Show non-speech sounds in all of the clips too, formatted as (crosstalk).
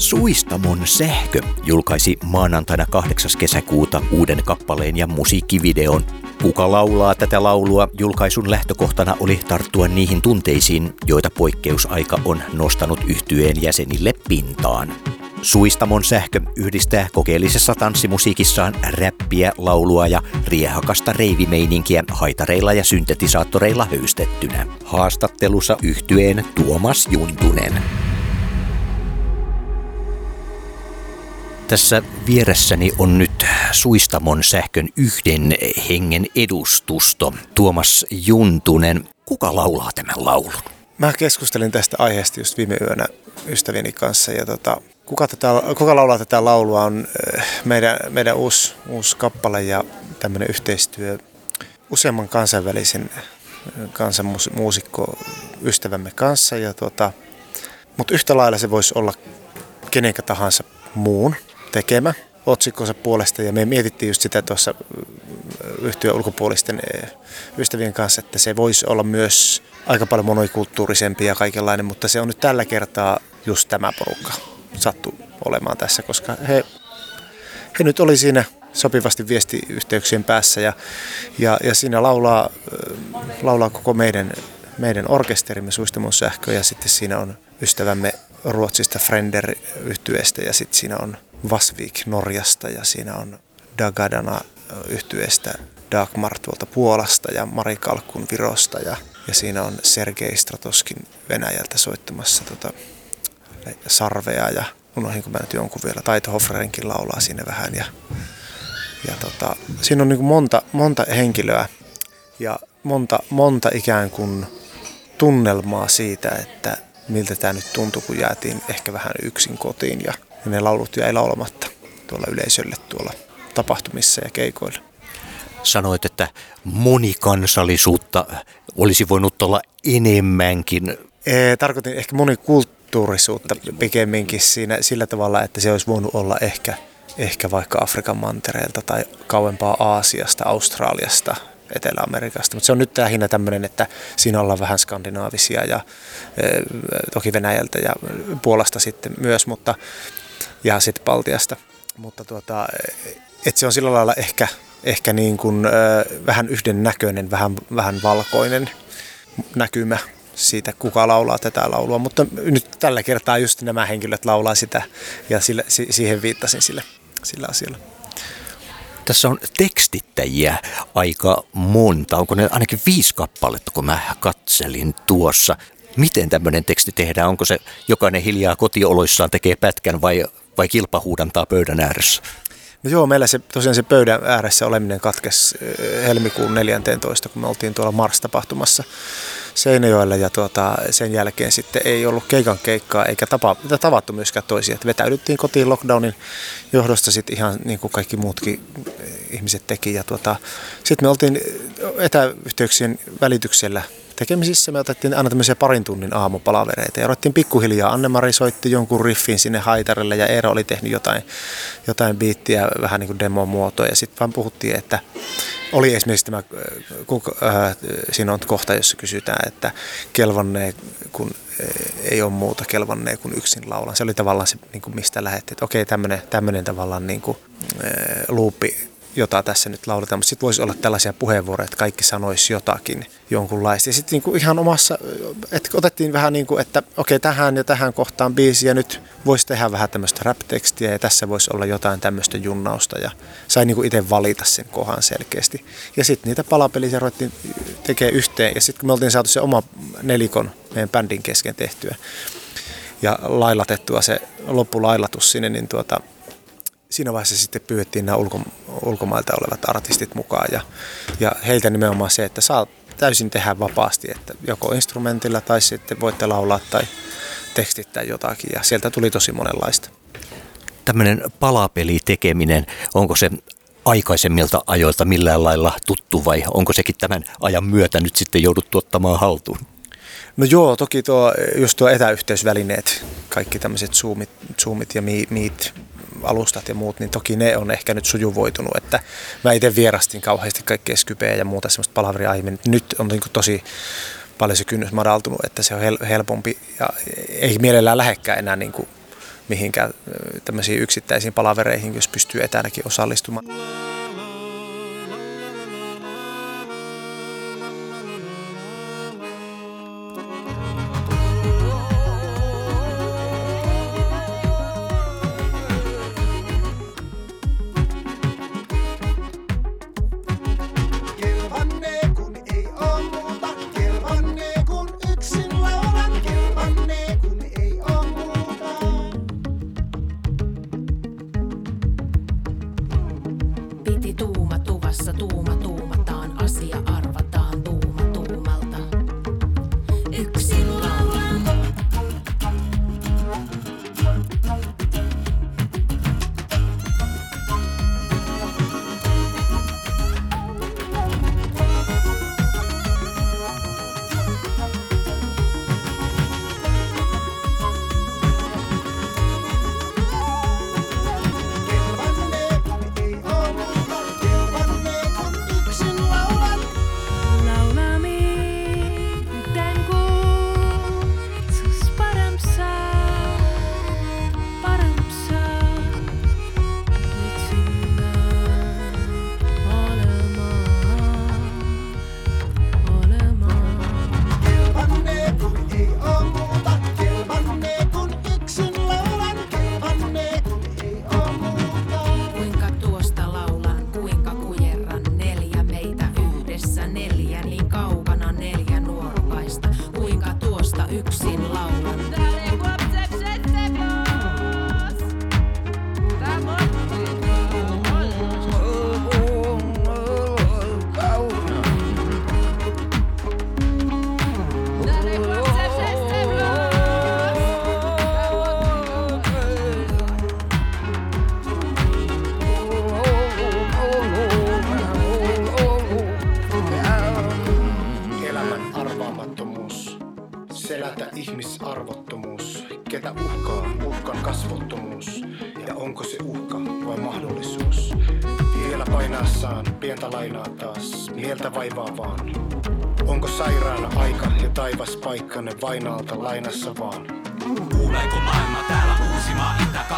Suistamon sähkö julkaisi maanantaina 8. kesäkuuta uuden kappaleen ja musiikkivideon. Kuka laulaa tätä laulua? Julkaisun lähtökohtana oli tarttua niihin tunteisiin, joita poikkeusaika on nostanut yhtyeen jäsenille pintaan. Suistamon sähkö yhdistää kokeellisessa tanssimusiikissaan räppiä, laulua ja riehakasta reivimeininkiä haitareilla ja syntetisaattoreilla höystettynä. Haastattelussa yhtyeen Tuomas Juntunen. Tässä vieressäni on nyt Suistamon sähkön yhden hengen edustusto. Tuomas Juntunen, kuka laulaa tämän laulun? Mä keskustelin tästä aiheesta just viime yönä ystävieni kanssa ja tota, kuka, tätä, kuka laulaa tätä laulua on äh, meidän, meidän uusi, uusi kappale ja tämmöinen yhteistyö useamman kansainvälisen äh, kansanmuusikko ystävämme kanssa. Ja tota, mutta yhtä lailla se voisi olla kenenkä tahansa muun tekemä otsikkonsa puolesta. Ja me mietittiin just sitä tuossa yhtyön ulkopuolisten ystävien kanssa, että se voisi olla myös aika paljon monikulttuurisempi ja kaikenlainen, mutta se on nyt tällä kertaa just tämä porukka sattu olemaan tässä, koska he, he nyt oli siinä sopivasti viestiyhteyksien päässä ja, ja, ja siinä laulaa, laulaa koko meidän, meidän orkesterimme Suistamon sähkö ja sitten siinä on ystävämme Ruotsista Frender yhtyeestä ja sitten siinä on Vasvik Norjasta ja siinä on Dagadana yhtyeestä Dagmar tuolta Puolasta ja Mari Kalkkun Virosta ja, ja siinä on Sergei Stratoskin Venäjältä soittamassa tota, sarvea ja unohdinko mä nyt jonkun vielä, Taito Hoffrerinkin laulaa siinä vähän ja, ja tota, siinä on niin monta, monta henkilöä ja monta, monta ikään kuin tunnelmaa siitä, että miltä tämä nyt tuntui, kun jäätiin ehkä vähän yksin kotiin ja ne laulut jäi laulamatta tuolla yleisölle tuolla tapahtumissa ja keikoilla. Sanoit, että monikansallisuutta olisi voinut olla enemmänkin. Ee, tarkoitin ehkä monikulttuurisuutta pikemminkin siinä, sillä tavalla, että se olisi voinut olla ehkä, ehkä vaikka Afrikan mantereelta tai kauempaa Aasiasta, Australiasta, Etelä-Amerikasta. Mutta se on nyt lähinnä tämmöinen, että siinä ollaan vähän skandinaavisia ja e, toki Venäjältä ja Puolasta sitten myös, mutta ja sitten Baltiasta. Mutta tuota, et se on sillä lailla ehkä, ehkä niin kuin, äh, vähän yhden näköinen, vähän, vähän valkoinen näkymä siitä, kuka laulaa tätä laulua. Mutta nyt tällä kertaa just nämä henkilöt laulaa sitä ja sille, siihen viittasin sille, sillä asialla. Tässä on tekstittäjiä aika monta. Onko ne ainakin viisi kappaletta, kun mä katselin tuossa. Miten tämmöinen teksti tehdään? Onko se jokainen hiljaa kotioloissaan tekee pätkän vai vai kilpahuudantaa pöydän ääressä? No joo, meillä se, tosiaan se pöydän ääressä oleminen katkesi helmikuun 14, kun me oltiin tuolla Mars-tapahtumassa Seinäjoella ja tuota, sen jälkeen sitten ei ollut keikan keikkaa eikä tapa, tavattu myöskään toisia. Että vetäydyttiin kotiin lockdownin johdosta sitten ihan niin kuin kaikki muutkin ihmiset teki. Ja tuota, sitten me oltiin etäyhteyksien välityksellä tekemisissä. Me otettiin aina tämmöisiä parin tunnin aamupalavereita ja ruvettiin pikkuhiljaa. Anne-Mari soitti jonkun riffin sinne haitarille ja Eero oli tehnyt jotain, jotain biittiä, vähän niin kuin demomuotoa ja sitten vaan puhuttiin, että oli esimerkiksi tämä, äh, äh, siinä on kohta, jossa kysytään, että kelvannee, kun äh, ei ole muuta kelvannee kuin yksin laulan. Se oli tavallaan se, niin kuin mistä lähdettiin, että okei, tämmöinen, tämmöinen tavallaan niin kuin, äh, luupi jota tässä nyt lauletaan, mutta sitten voisi olla tällaisia puheenvuoroja, että kaikki sanoisi jotakin jonkunlaista. Ja sitten niinku ihan omassa, että otettiin vähän niin kuin, että okei tähän ja tähän kohtaan biisi ja nyt voisi tehdä vähän tämmöistä rap-tekstiä ja tässä voisi olla jotain tämmöistä junnausta ja sai niin itse valita sen kohan selkeästi. Ja sitten niitä palapeliä ruvettiin tekemään yhteen ja sitten kun me oltiin saatu se oma nelikon meidän bändin kesken tehtyä ja lailatettua se loppulailatus sinne, niin tuota, siinä vaiheessa sitten pyydettiin nämä ulko, ulkomailta olevat artistit mukaan ja, ja heiltä nimenomaan se, että saa täysin tehdä vapaasti, että joko instrumentilla tai sitten voitte laulaa tai tekstittää jotakin ja sieltä tuli tosi monenlaista. Tämmöinen palapeli tekeminen, onko se aikaisemmilta ajoilta millään lailla tuttu vai onko sekin tämän ajan myötä nyt sitten jouduttu ottamaan haltuun? No joo, toki tuo, just tuo etäyhteysvälineet, kaikki tämmöiset Zoomit, Zoomit ja Meet, alustat ja muut, niin toki ne on ehkä nyt sujuvoitunut, että mä itse vierastin kauheasti kaikkea Skypeä ja muuta semmoista palaveria aiemmin. Nyt on niin tosi paljon se kynnys madaltunut, että se on helpompi ja ei mielellään lähekkää enää niin kuin mihinkään tämmöisiin yksittäisiin palavereihin, jos pystyy etänäkin osallistumaan.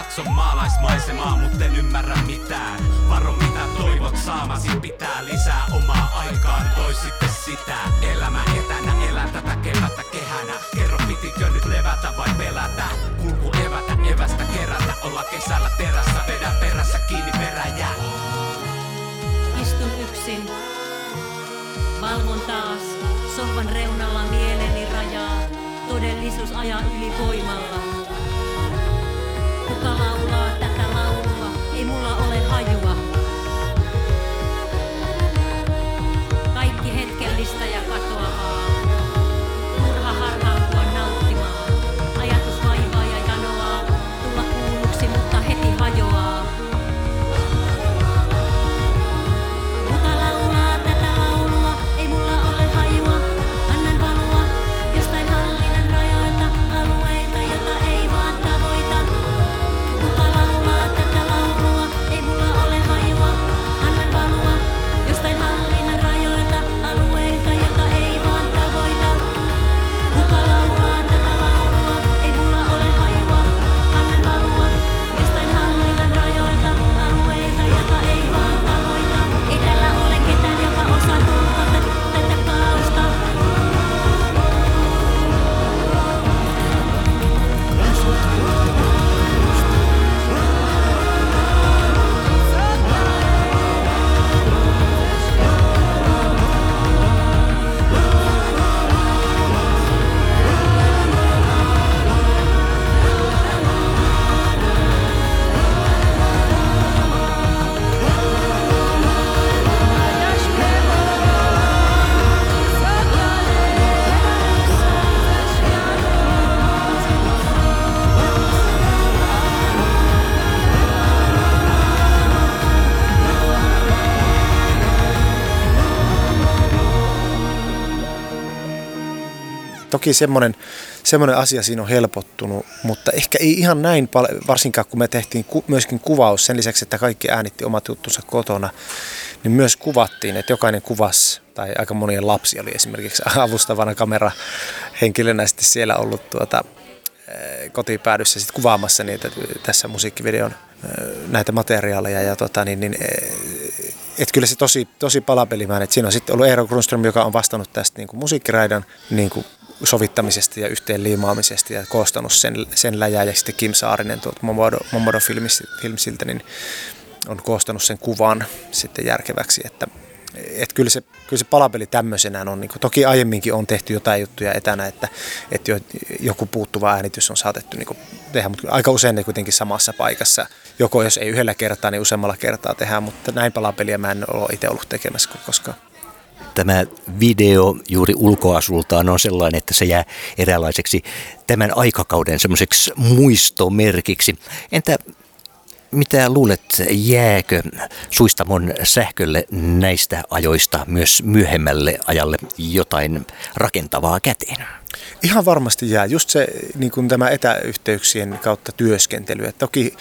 Katso maalaismaisemaa, mutta en ymmärrä mitään. Varo mitä toivot saamasi pitää lisää omaa aikaan. Toi sitten sitä. Elämä etänä, elä tätä kevättä kehänä. Kerro pitikö nyt levätä vai pelätä? Kulku evätä, evästä kerätä. Olla kesällä terässä, vedä perässä kiinni peräjä. Istun yksin. Valvon taas sohvan reunalla mieleni rajaa, todellisuus ajaa yli voimalla. Toki semmoinen, semmoinen asia siinä on helpottunut, mutta ehkä ei ihan näin paljon, varsinkaan kun me tehtiin ku, myöskin kuvaus sen lisäksi, että kaikki äänitti omat juttunsa kotona, niin myös kuvattiin, että jokainen kuvas, tai aika monien lapsi oli esimerkiksi (laughs) avustavana kamerahenkilönä sitten siellä ollut tuota, kotipäädyssä sit kuvaamassa niitä tässä musiikkivideon näitä materiaaleja. Ja tota, niin, niin, et kyllä se tosi, tosi palapelimäinen. Et siinä on sitten ollut Eero Grunström, joka on vastannut tästä niin kuin musiikkiraidan niin kuin sovittamisesta ja yhteen liimaamisesta ja koostanut sen, sen läjää. Ja sitten Kim Saarinen tuolta Momodo, Momodo Filmsiltä niin on koostanut sen kuvan sitten järkeväksi. Että, et kyllä, se, kyllä se palapeli tämmöisenään on, niin kuin, toki aiemminkin on tehty jotain juttuja etänä, että, että joku puuttuva äänitys on saatettu niin kuin, tehdä, mutta aika usein ne kuitenkin samassa paikassa. Joko jos ei yhdellä kertaa, niin useammalla kertaa tehdään, mutta näin palapeliä mä en ole itse ollut tekemässä koskaan tämä video juuri ulkoasultaan on sellainen, että se jää eräänlaiseksi tämän aikakauden semmoiseksi muistomerkiksi. Entä mitä luulet, jääkö Suistamon sähkölle näistä ajoista myös myöhemmälle ajalle jotain rakentavaa käteen? Ihan varmasti jää. Just se niin kuin tämä etäyhteyksien kautta työskentely. Et toki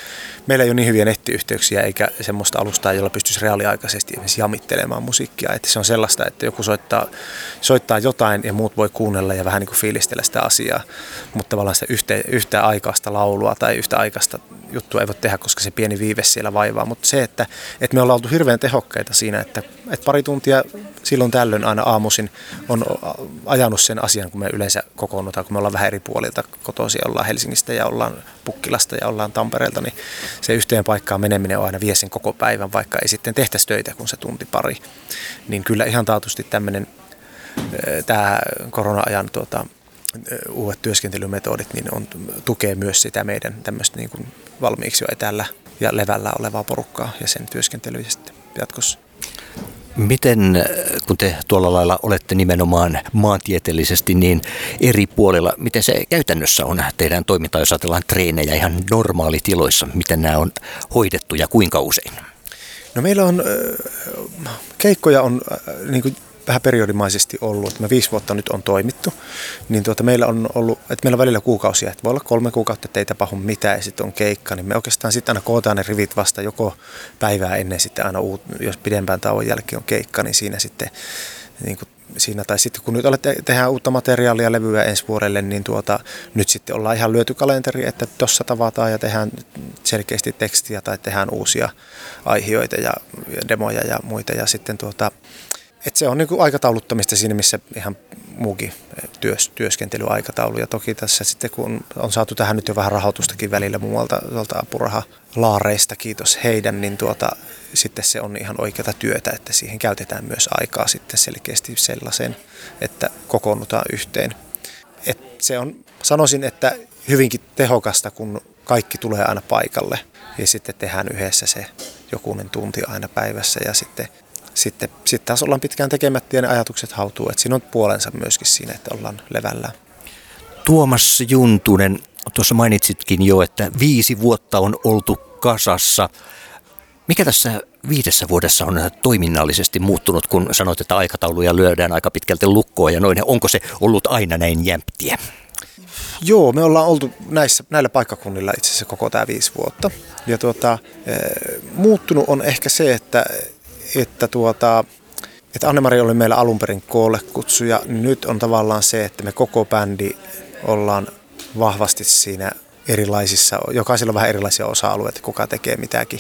meillä ei ole niin hyviä nettiyhteyksiä eikä semmoista alustaa, jolla pystyisi reaaliaikaisesti esimerkiksi jamittelemaan musiikkia. Että se on sellaista, että joku soittaa, soittaa jotain ja muut voi kuunnella ja vähän niin kuin fiilistellä sitä asiaa. Mutta tavallaan sitä yhtä, yhtä aikaista laulua tai yhtä aikaista juttua ei voi tehdä, koska se pieni viive siellä vaivaa. Mutta se, että, että me ollaan oltu hirveän tehokkaita siinä, että, että pari tuntia silloin tällöin aina aamuisin on ajanut sen asian, kun me yleensä kokoonnutaan, kun me ollaan vähän eri puolilta kotoisia, ollaan Helsingistä ja ollaan Pukkilasta ja ollaan Tampereelta, niin se yhteen paikkaan meneminen on aina vie sen koko päivän, vaikka ei sitten tehtäisi töitä kun se tunti pari. Niin kyllä ihan taatusti tämmöinen tämä korona-ajan tuota, uudet työskentelymetodit niin on, tukee myös sitä meidän tämmöistä niin kuin valmiiksi jo etäällä ja levällä olevaa porukkaa ja sen työskentelyä sitten jatkossa. Miten, kun te tuolla lailla olette nimenomaan maantieteellisesti niin eri puolilla, miten se käytännössä on teidän toiminta, jos ajatellaan treenejä ihan normaalitiloissa, miten nämä on hoidettu ja kuinka usein? No meillä on, keikkoja on niin kuin vähän periodimaisesti ollut, että me viisi vuotta nyt on toimittu, niin tuota, meillä on ollut, että meillä on välillä kuukausia, että voi olla kolme kuukautta, että ei tapahdu mitään ja sitten on keikka, niin me oikeastaan sitten aina kootaan ne rivit vasta joko päivää ennen sitten aina, uut, jos pidempään tauon jälkeen on keikka, niin siinä sitten niin kuin siinä, tai sitten kun nyt olette, tehdään uutta materiaalia levyä ensi vuodelle, niin tuota, nyt sitten ollaan ihan lyöty kalenteri, että tuossa tavataan ja tehdään selkeästi tekstiä tai tehdään uusia aihioita ja demoja ja muita ja sitten tuota, et se on niin aikatauluttamista siinä, missä ihan muukin työs, työskentelyaikataulu. Ja toki tässä sitten, kun on saatu tähän nyt jo vähän rahoitustakin välillä muualta tuolta apurahalaareista, kiitos heidän, niin tuota, sitten se on ihan oikeata työtä, että siihen käytetään myös aikaa sitten selkeästi sellaisen, että kokoonnutaan yhteen. Et se on, sanoisin, että hyvinkin tehokasta, kun kaikki tulee aina paikalle ja sitten tehdään yhdessä se jokunen tunti aina päivässä ja sitten sitten, sitten taas ollaan pitkään tekemättä ja ne ajatukset hautuu. Että siinä on puolensa myöskin siinä, että ollaan levällä. Tuomas Juntunen, tuossa mainitsitkin jo, että viisi vuotta on oltu kasassa. Mikä tässä viidessä vuodessa on toiminnallisesti muuttunut, kun sanoit, että aikatauluja lyödään aika pitkälti lukkoon ja noin. Onko se ollut aina näin jämptiä? Joo, me ollaan oltu näissä, näillä paikkakunnilla itse asiassa koko tämä viisi vuotta. Ja tuota, e, muuttunut on ehkä se, että että, tuota, että Anne-Mari oli meillä alun perin koolle kutsuja. Nyt on tavallaan se, että me koko bändi ollaan vahvasti siinä erilaisissa, jokaisella on vähän erilaisia osa-alueita, kuka tekee mitäkin.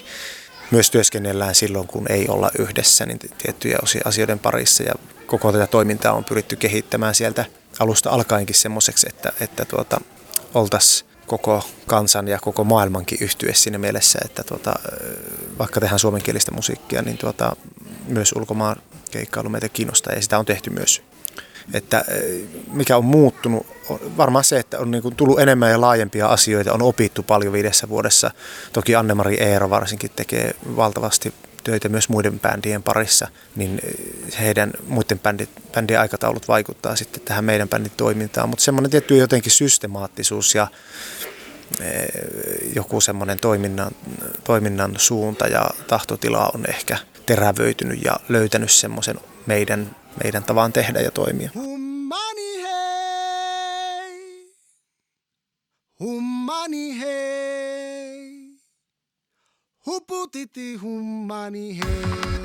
Myös työskennellään silloin, kun ei olla yhdessä, niin tiettyjä asioiden parissa ja koko tätä toimintaa on pyritty kehittämään sieltä alusta alkaenkin semmoiseksi, että, että tuota, oltaisiin koko kansan ja koko maailmankin yhtyä siinä mielessä, että tuota, vaikka tehdään suomenkielistä musiikkia, niin tuota, myös ulkomaan keikkailu meitä kiinnostaa ja sitä on tehty myös. Että mikä on muuttunut, on varmaan se, että on niin tullut enemmän ja laajempia asioita, on opittu paljon viidessä vuodessa. Toki Anne-Mari Eero varsinkin tekee valtavasti töitä myös muiden bändien parissa, niin heidän muiden bändit, bändien aikataulut vaikuttaa sitten tähän meidän bändin toimintaan. Mutta semmoinen tietty jotenkin systemaattisuus ja Eh, joku semmoinen toiminnan, toiminnan suunta ja tahtotila on ehkä terävöitynyt ja löytänyt semmoisen meidän, meidän tavan tehdä ja toimia. Hummani hei, hummani hei, Húbúdíti húmanni hei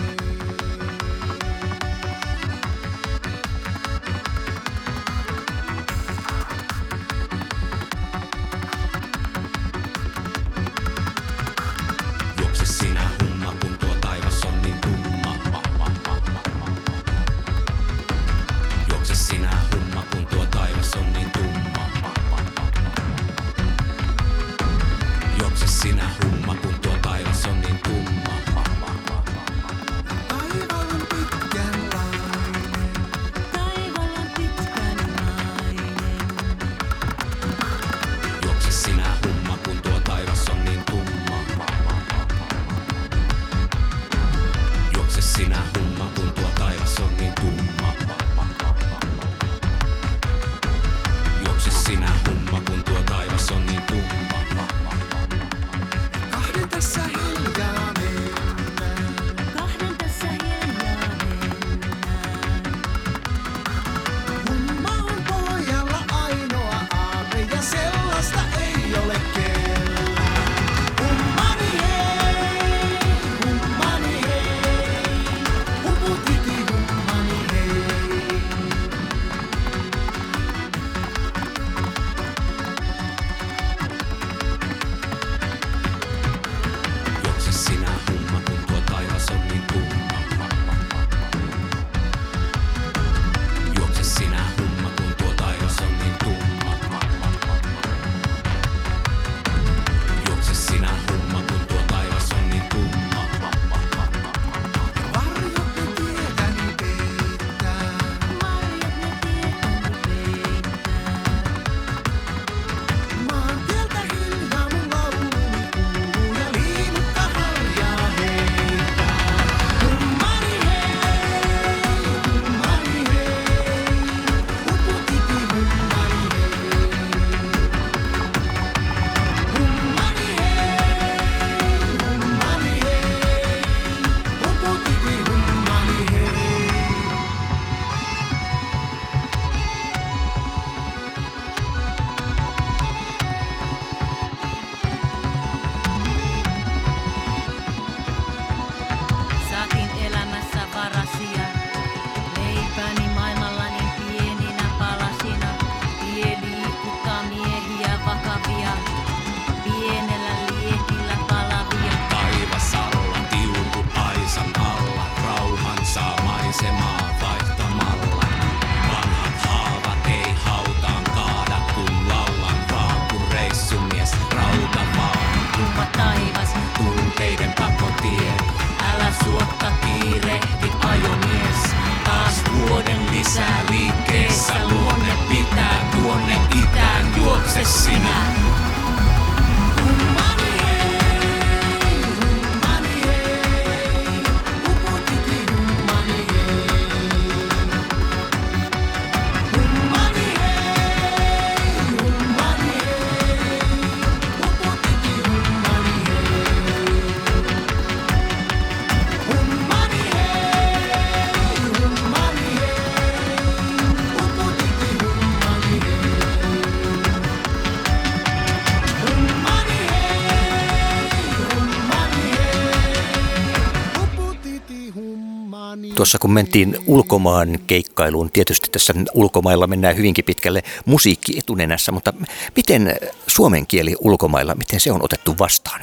Tuossa kun mentiin ulkomaan keikkailuun, tietysti tässä ulkomailla mennään hyvinkin pitkälle musiikki etunenässä, mutta miten suomen kieli ulkomailla, miten se on otettu vastaan?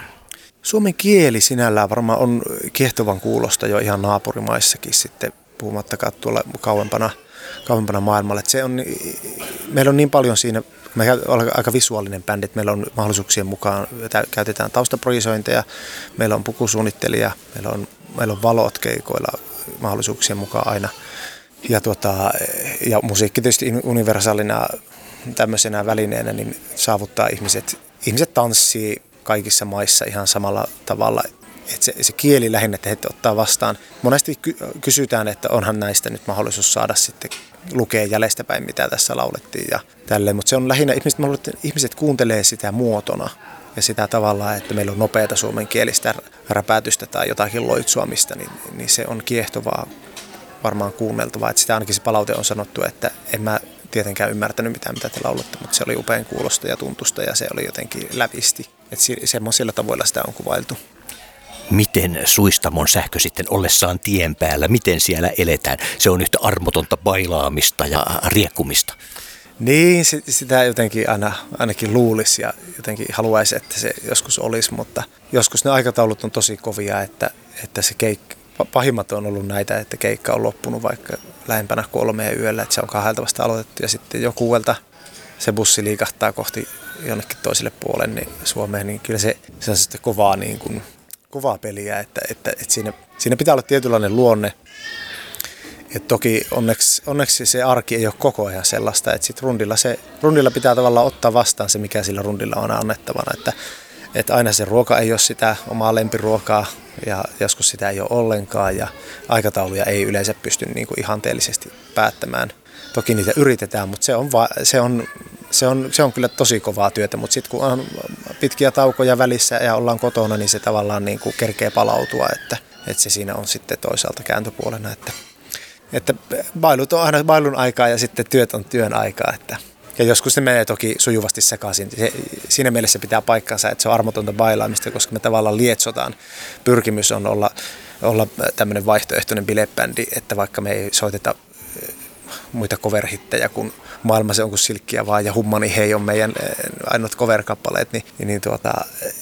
Suomen kieli sinällään varmaan on kiehtovan kuulosta jo ihan naapurimaissakin sitten, puhumattakaan tuolla kauempana, kauempana maailmalla. Se on, meillä on niin paljon siinä, me ollaan aika visuaalinen bändi, että meillä on mahdollisuuksien mukaan, tä- käytetään taustaprojisointeja, meillä on pukusuunnittelija, meillä on, meillä on valot keikoilla mahdollisuuksien mukaan aina. Ja, tota, ja musiikki tietysti universaalina tämmöisenä välineenä niin saavuttaa ihmiset. Ihmiset tanssii kaikissa maissa ihan samalla tavalla. Että se, se kieli lähinnä, että he ottaa vastaan. Monesti ky- kysytään, että onhan näistä nyt mahdollisuus saada sitten lukea jäljestäpäin, mitä tässä laulettiin ja tälleen. Mutta se on lähinnä, ihmiset, luulen, ihmiset kuuntelee sitä muotona ja sitä tavallaan, että meillä on nopeata suomenkielistä räpätystä tai jotakin loitsuamista, niin, niin se on kiehtovaa varmaan kuunneltavaa. Että sitä ainakin se palaute on sanottu, että en mä tietenkään ymmärtänyt mitään, mitä te laulatte, mutta se oli upean kuulosta ja tuntusta ja se oli jotenkin lävisti. Että si- semmoisilla tavoilla sitä on kuvailtu. Miten Suistamon sähkö sitten ollessaan tien päällä, miten siellä eletään? Se on yhtä armotonta bailaamista ja riekkumista. Niin, si- sitä jotenkin aina, ainakin luulisi ja jotenkin haluaisi, että se joskus olisi, mutta joskus ne aikataulut on tosi kovia, että, että se keikka, pahimmat on ollut näitä, että keikka on loppunut vaikka lähempänä kolmeen yöllä, että se on kahdelta vasta aloitettu ja sitten jo kuuelta se bussi liikahtaa kohti jonnekin toiselle puolelle niin Suomeen, niin kyllä se, se on sitten kovaa, niin kuin, kovaa peliä, että, että, että siinä, siinä pitää olla tietynlainen luonne, et toki onneksi, onneksi se arki ei ole koko ajan sellaista, että sit rundilla, se, rundilla pitää tavallaan ottaa vastaan se, mikä sillä rundilla on annettavana. Että, että aina se ruoka ei ole sitä omaa lempiruokaa ja joskus sitä ei ole ollenkaan ja aikatauluja ei yleensä pysty niin kuin ihanteellisesti päättämään. Toki niitä yritetään, mutta se on, va, se on, se on, se on kyllä tosi kovaa työtä, mutta sitten kun on pitkiä taukoja välissä ja ollaan kotona, niin se tavallaan niin kuin kerkee palautua, että, että se siinä on sitten toisaalta kääntöpuolena, että että bailut on aina bailun aikaa ja sitten työt on työn aikaa. Että, ja joskus se menee toki sujuvasti sekaisin. Se, siinä mielessä pitää paikkansa, että se on armotonta bailaamista, koska me tavallaan lietsotaan. Pyrkimys on olla, olla tämmöinen vaihtoehtoinen bilebändi, että vaikka me ei soiteta eh, muita coverhittejä, kun maailma se on kuin silkkiä vaan ja hummani hei on meidän eh, ainoat cover-kappaleet, niin, niin, tuota, eh,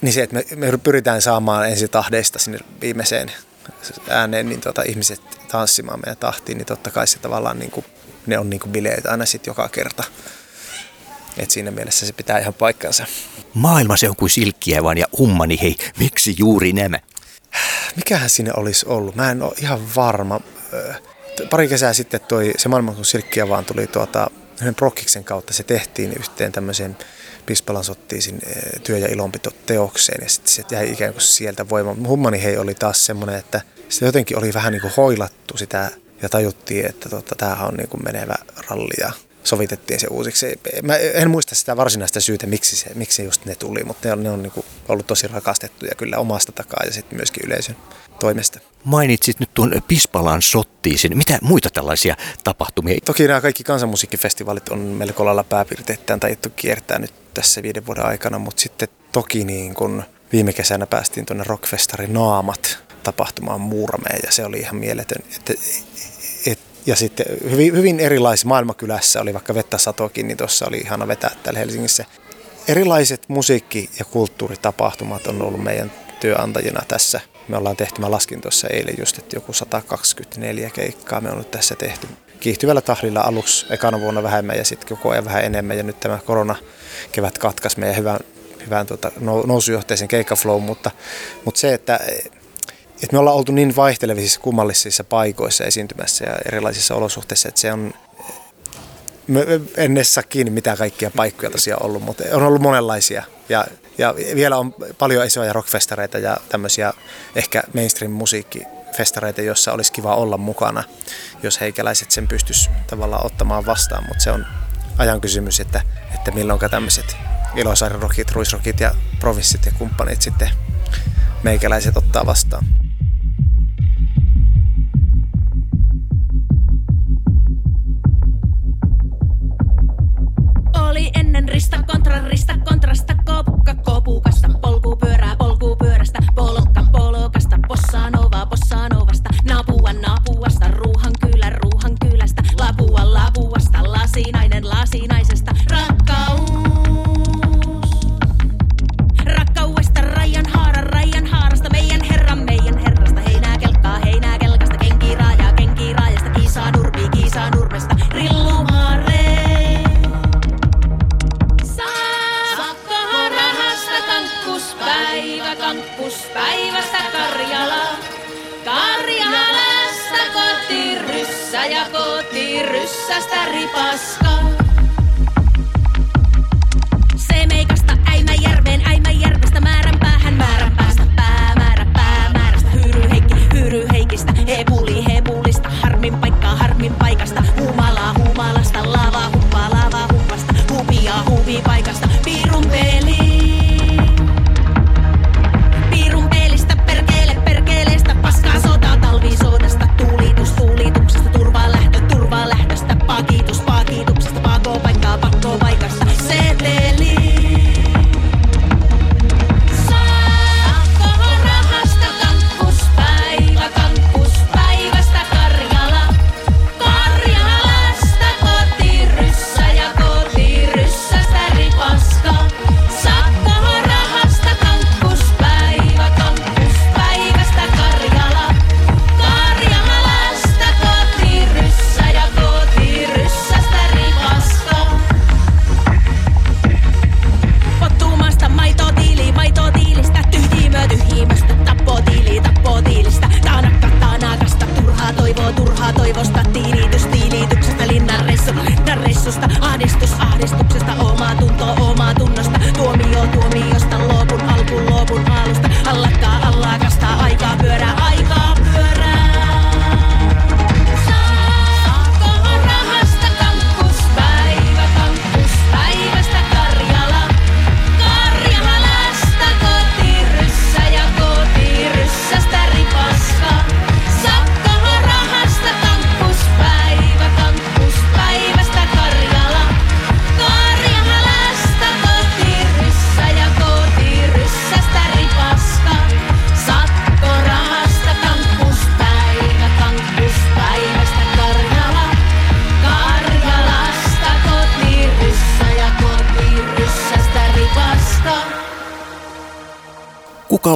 niin se, että me, me pyritään saamaan ensi tahdeista sinne viimeiseen ääneen niin tuota, ihmiset tanssimaan meidän tahtiin, niin totta kai se tavallaan niin kuin, ne on niin kuin bileet aina sitten joka kerta. Et siinä mielessä se pitää ihan paikkansa. Maailma se on kuin silkkiä vaan ja hummani hei, miksi juuri nämä? Mikähän sinne olisi ollut? Mä en ole ihan varma. Pari kesää sitten toi, se maailma kuin silkkiä vaan tuli tuota, prokkiksen kautta. Se tehtiin yhteen tämmöiseen Pispalan sottiisin eh, työ- ja ilonpito teokseen ja sitten se jäi ikään kuin sieltä voima. Hummani hei oli taas semmoinen, että se jotenkin oli vähän niin kuin hoilattu sitä ja tajuttiin, että tota, tämähän on niin kuin menevä ralli ja sovitettiin se uusiksi. Mä en muista sitä varsinaista syytä, miksi, se, miksi just ne tuli, mutta ne on, ne on niin ollut tosi rakastettuja kyllä omasta takaa ja sitten myöskin yleisön toimesta. Mainitsit nyt tuon Pispalan sottiisin. Mitä muita tällaisia tapahtumia? Toki nämä kaikki kansanmusiikkifestivaalit on melko lailla pääpiirteittäin taittu kiertää nyt tässä viiden vuoden aikana, mutta sitten toki niin kun viime kesänä päästiin tuonne Rockfestari Naamat tapahtumaan Muurmeen ja se oli ihan mieletön. Että, et, ja sitten hyvin, hyvin erilaisissa maailmakylässä oli vaikka vettä satokin, niin tuossa oli ihana vetää täällä Helsingissä. Erilaiset musiikki- ja kulttuuritapahtumat on ollut meidän työnantajina tässä. Me ollaan tehty, mä laskin tuossa eilen just, että joku 124 keikkaa me on nyt tässä tehty. Kiihtyvällä tahdilla aluksi ekana vuonna vähemmän ja sitten koko ajan vähän enemmän. Ja nyt tämä korona kevät katkaisi meidän hyvän, hyvään tuota, nousujohteisen keikkaflow, mutta, mutta se, että, että me ollaan oltu niin vaihtelevissa kummallisissa paikoissa esiintymässä ja erilaisissa olosuhteissa, että se on en edes saa kiinni mitä kaikkia paikkoja tosiaan ollut, mutta on ollut monenlaisia. Ja, ja vielä on paljon isoja rockfestareita ja tämmöisiä ehkä mainstream-musiikkifestareita, joissa olisi kiva olla mukana, jos heikäläiset sen pystyisi tavallaan ottamaan vastaan. Mutta se on ajan kysymys, että, että milloin tämmöiset Ilosaari-rockit, Ruisrockit ja Provinssit ja kumppanit sitten meikäläiset ottaa vastaan. Ennen rista kontra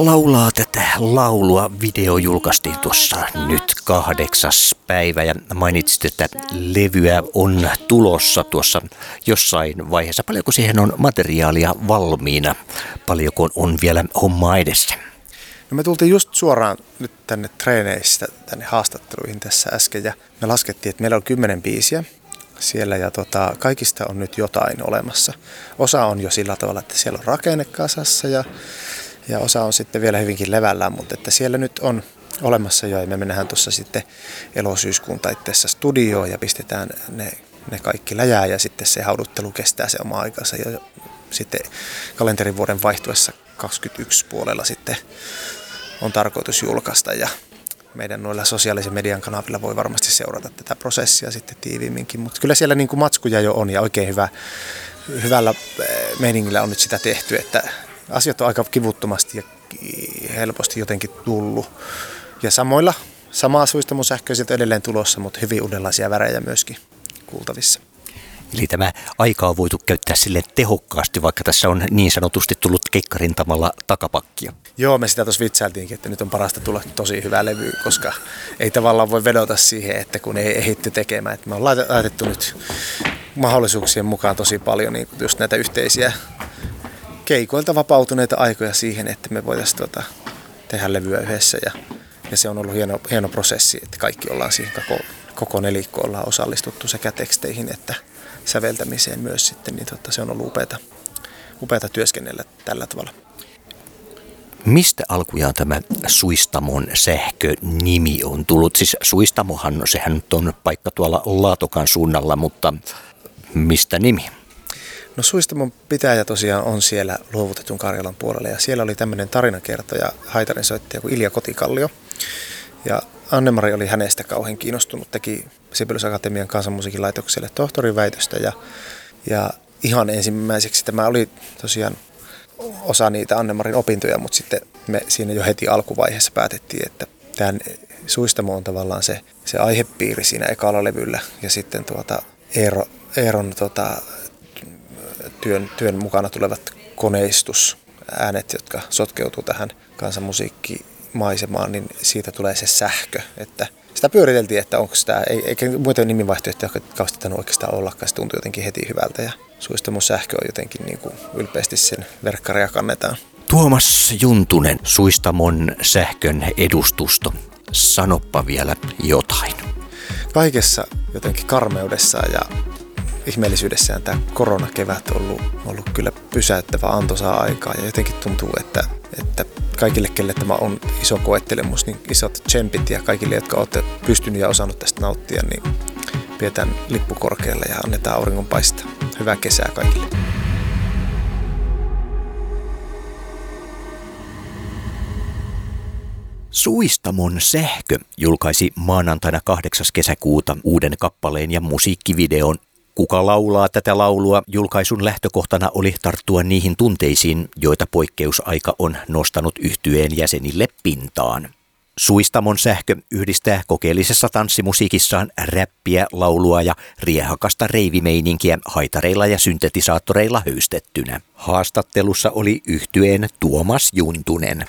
Laulaa tätä laulua? Video julkaistiin tuossa nyt kahdeksas päivä ja mainitsit, että levyä on tulossa tuossa jossain vaiheessa. Paljonko siihen on materiaalia valmiina? Paljonko on vielä hommaa edessä? No me tultiin just suoraan nyt tänne treeneistä, tänne haastatteluihin tässä äsken ja me laskettiin, että meillä on kymmenen biisiä siellä ja tota, kaikista on nyt jotain olemassa. Osa on jo sillä tavalla, että siellä on rakenne kasassa ja, ja osa on sitten vielä hyvinkin levällään, mutta että siellä nyt on olemassa jo. Ja me mennään tuossa sitten elosyyskuun taitteessa studioon ja pistetään ne, ne kaikki läjää ja sitten se hauduttelu kestää se oma aikansa. Ja sitten kalenterivuoden vaihtuessa 21 puolella sitten on tarkoitus julkaista. Ja meidän noilla sosiaalisen median kanavilla voi varmasti seurata tätä prosessia sitten tiiviimminkin, mutta kyllä siellä niin kuin matskuja jo on ja oikein hyvä, hyvällä eh, meiningillä on nyt sitä tehty, että asiat on aika kivuttomasti ja helposti jotenkin tullut. Ja samoilla, samaa suista mun sähköisiltä edelleen tulossa, mutta hyvin uudenlaisia värejä myöskin kuultavissa. Eli tämä aika on voitu käyttää sille tehokkaasti, vaikka tässä on niin sanotusti tullut keikkarintamalla takapakkia. Joo, me sitä tuossa vitsailtiinkin, että nyt on parasta tulla tosi hyvää levy, koska ei tavallaan voi vedota siihen, että kun ei ehitty tekemään. Että me on laitettu nyt mahdollisuuksien mukaan tosi paljon niin just näitä yhteisiä keikoilta vapautuneita aikoja siihen, että me voitaisiin tuota, tehdä levyä yhdessä ja, ja se on ollut hieno, hieno prosessi, että kaikki ollaan siihen koko, koko nelikko ollaan osallistuttu sekä teksteihin että säveltämiseen myös sitten, niin tota, se on ollut upeata, upeata työskennellä tällä tavalla. Mistä alkujaan tämä Suistamon sähkö-nimi on tullut? Siis Suistamohan, sehän nyt on paikka tuolla Laatokan suunnalla, mutta mistä nimi? No Suistamon pitäjä tosiaan on siellä luovutetun Karjalan puolella ja siellä oli tämmöinen tarinakertoja haitarin soittaja kuin Ilja Kotikallio. Ja Annemari oli hänestä kauhean kiinnostunut, teki Sibelius Akatemian kansanmusiikin laitokselle tohtoriväitöstä ja, ja ihan ensimmäiseksi tämä oli tosiaan osa niitä Annemarin opintoja, mutta sitten me siinä jo heti alkuvaiheessa päätettiin, että tämän Suistamo on tavallaan se, se aihepiiri siinä ekalla levyllä ja sitten tuota Eero, Eeron tuota, työn, työn mukana tulevat koneistus, äänet, jotka sotkeutuu tähän kansanmusiikkimaisemaan, niin siitä tulee se sähkö, että sitä pyöriteltiin, että onko sitä, ei, eikä muita nimivaihtoehtoja kauheasti oikeastaan ollakaan, se tuntui jotenkin heti hyvältä ja Suistamon sähkö on jotenkin niin kuin ylpeästi sen verkkaria kannetaan. Tuomas Juntunen, Suistamon sähkön edustusto. Sanoppa vielä jotain. Kaikessa jotenkin karmeudessaan ja ihmeellisyydessään tämä koronakevät on ollut, ollut kyllä pysäyttävä antoisaa aikaa ja jotenkin tuntuu, että, että kaikille, kelle tämä on iso koettelemus, niin isot tsempit ja kaikille, jotka olette pystynyt ja osannut tästä nauttia, niin pidetään lippu korkealle ja annetaan auringon paistaa. Hyvää kesää kaikille. Suistamon sähkö julkaisi maanantaina 8. kesäkuuta uuden kappaleen ja musiikkivideon. Kuka laulaa tätä laulua? Julkaisun lähtökohtana oli tarttua niihin tunteisiin, joita poikkeusaika on nostanut yhtyeen jäsenille pintaan. Suistamon sähkö yhdistää kokeellisessa tanssimusiikissaan räppiä, laulua ja riehakasta reivimeininkiä haitareilla ja syntetisaattoreilla höystettynä. Haastattelussa oli yhtyeen Tuomas Juntunen.